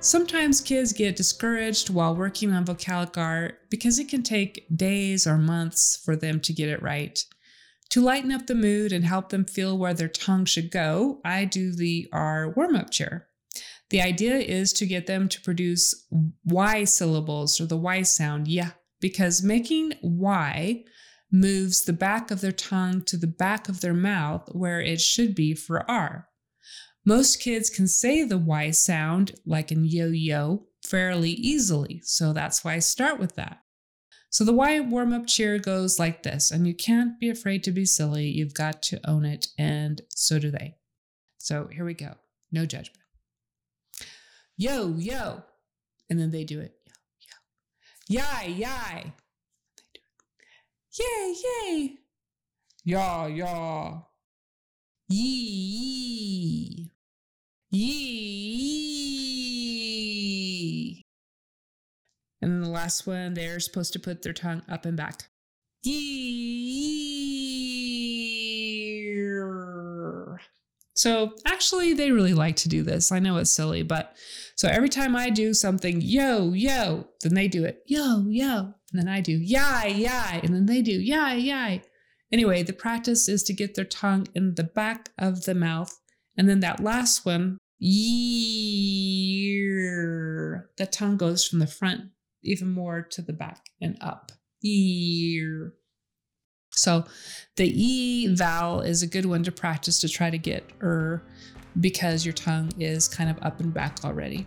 Sometimes kids get discouraged while working on vocalic R because it can take days or months for them to get it right. To lighten up the mood and help them feel where their tongue should go, I do the R warm up chair. The idea is to get them to produce Y syllables or the Y sound, yeah, because making Y moves the back of their tongue to the back of their mouth where it should be for R. Most kids can say the Y sound, like in yo yo, fairly easily, so that's why I start with that. So the Y warm up cheer goes like this, and you can't be afraid to be silly. You've got to own it, and so do they. So here we go. No judgment. Yo, yo. And then they do it. Yo, yo. Yai, yai. Yay, yay. Yaw, yaw. Yee, yee. Yee. And then the last one, they're supposed to put their tongue up and back. So actually, they really like to do this. I know it's silly, but so every time I do something, yo, yo, then they do it, yo, yo. And then I do, yai, yai. And then they do, yai, yai. Anyway, the practice is to get their tongue in the back of the mouth. And then that last one, year, the tongue goes from the front even more to the back and up. Ear. So the E vowel is a good one to practice to try to get er because your tongue is kind of up and back already.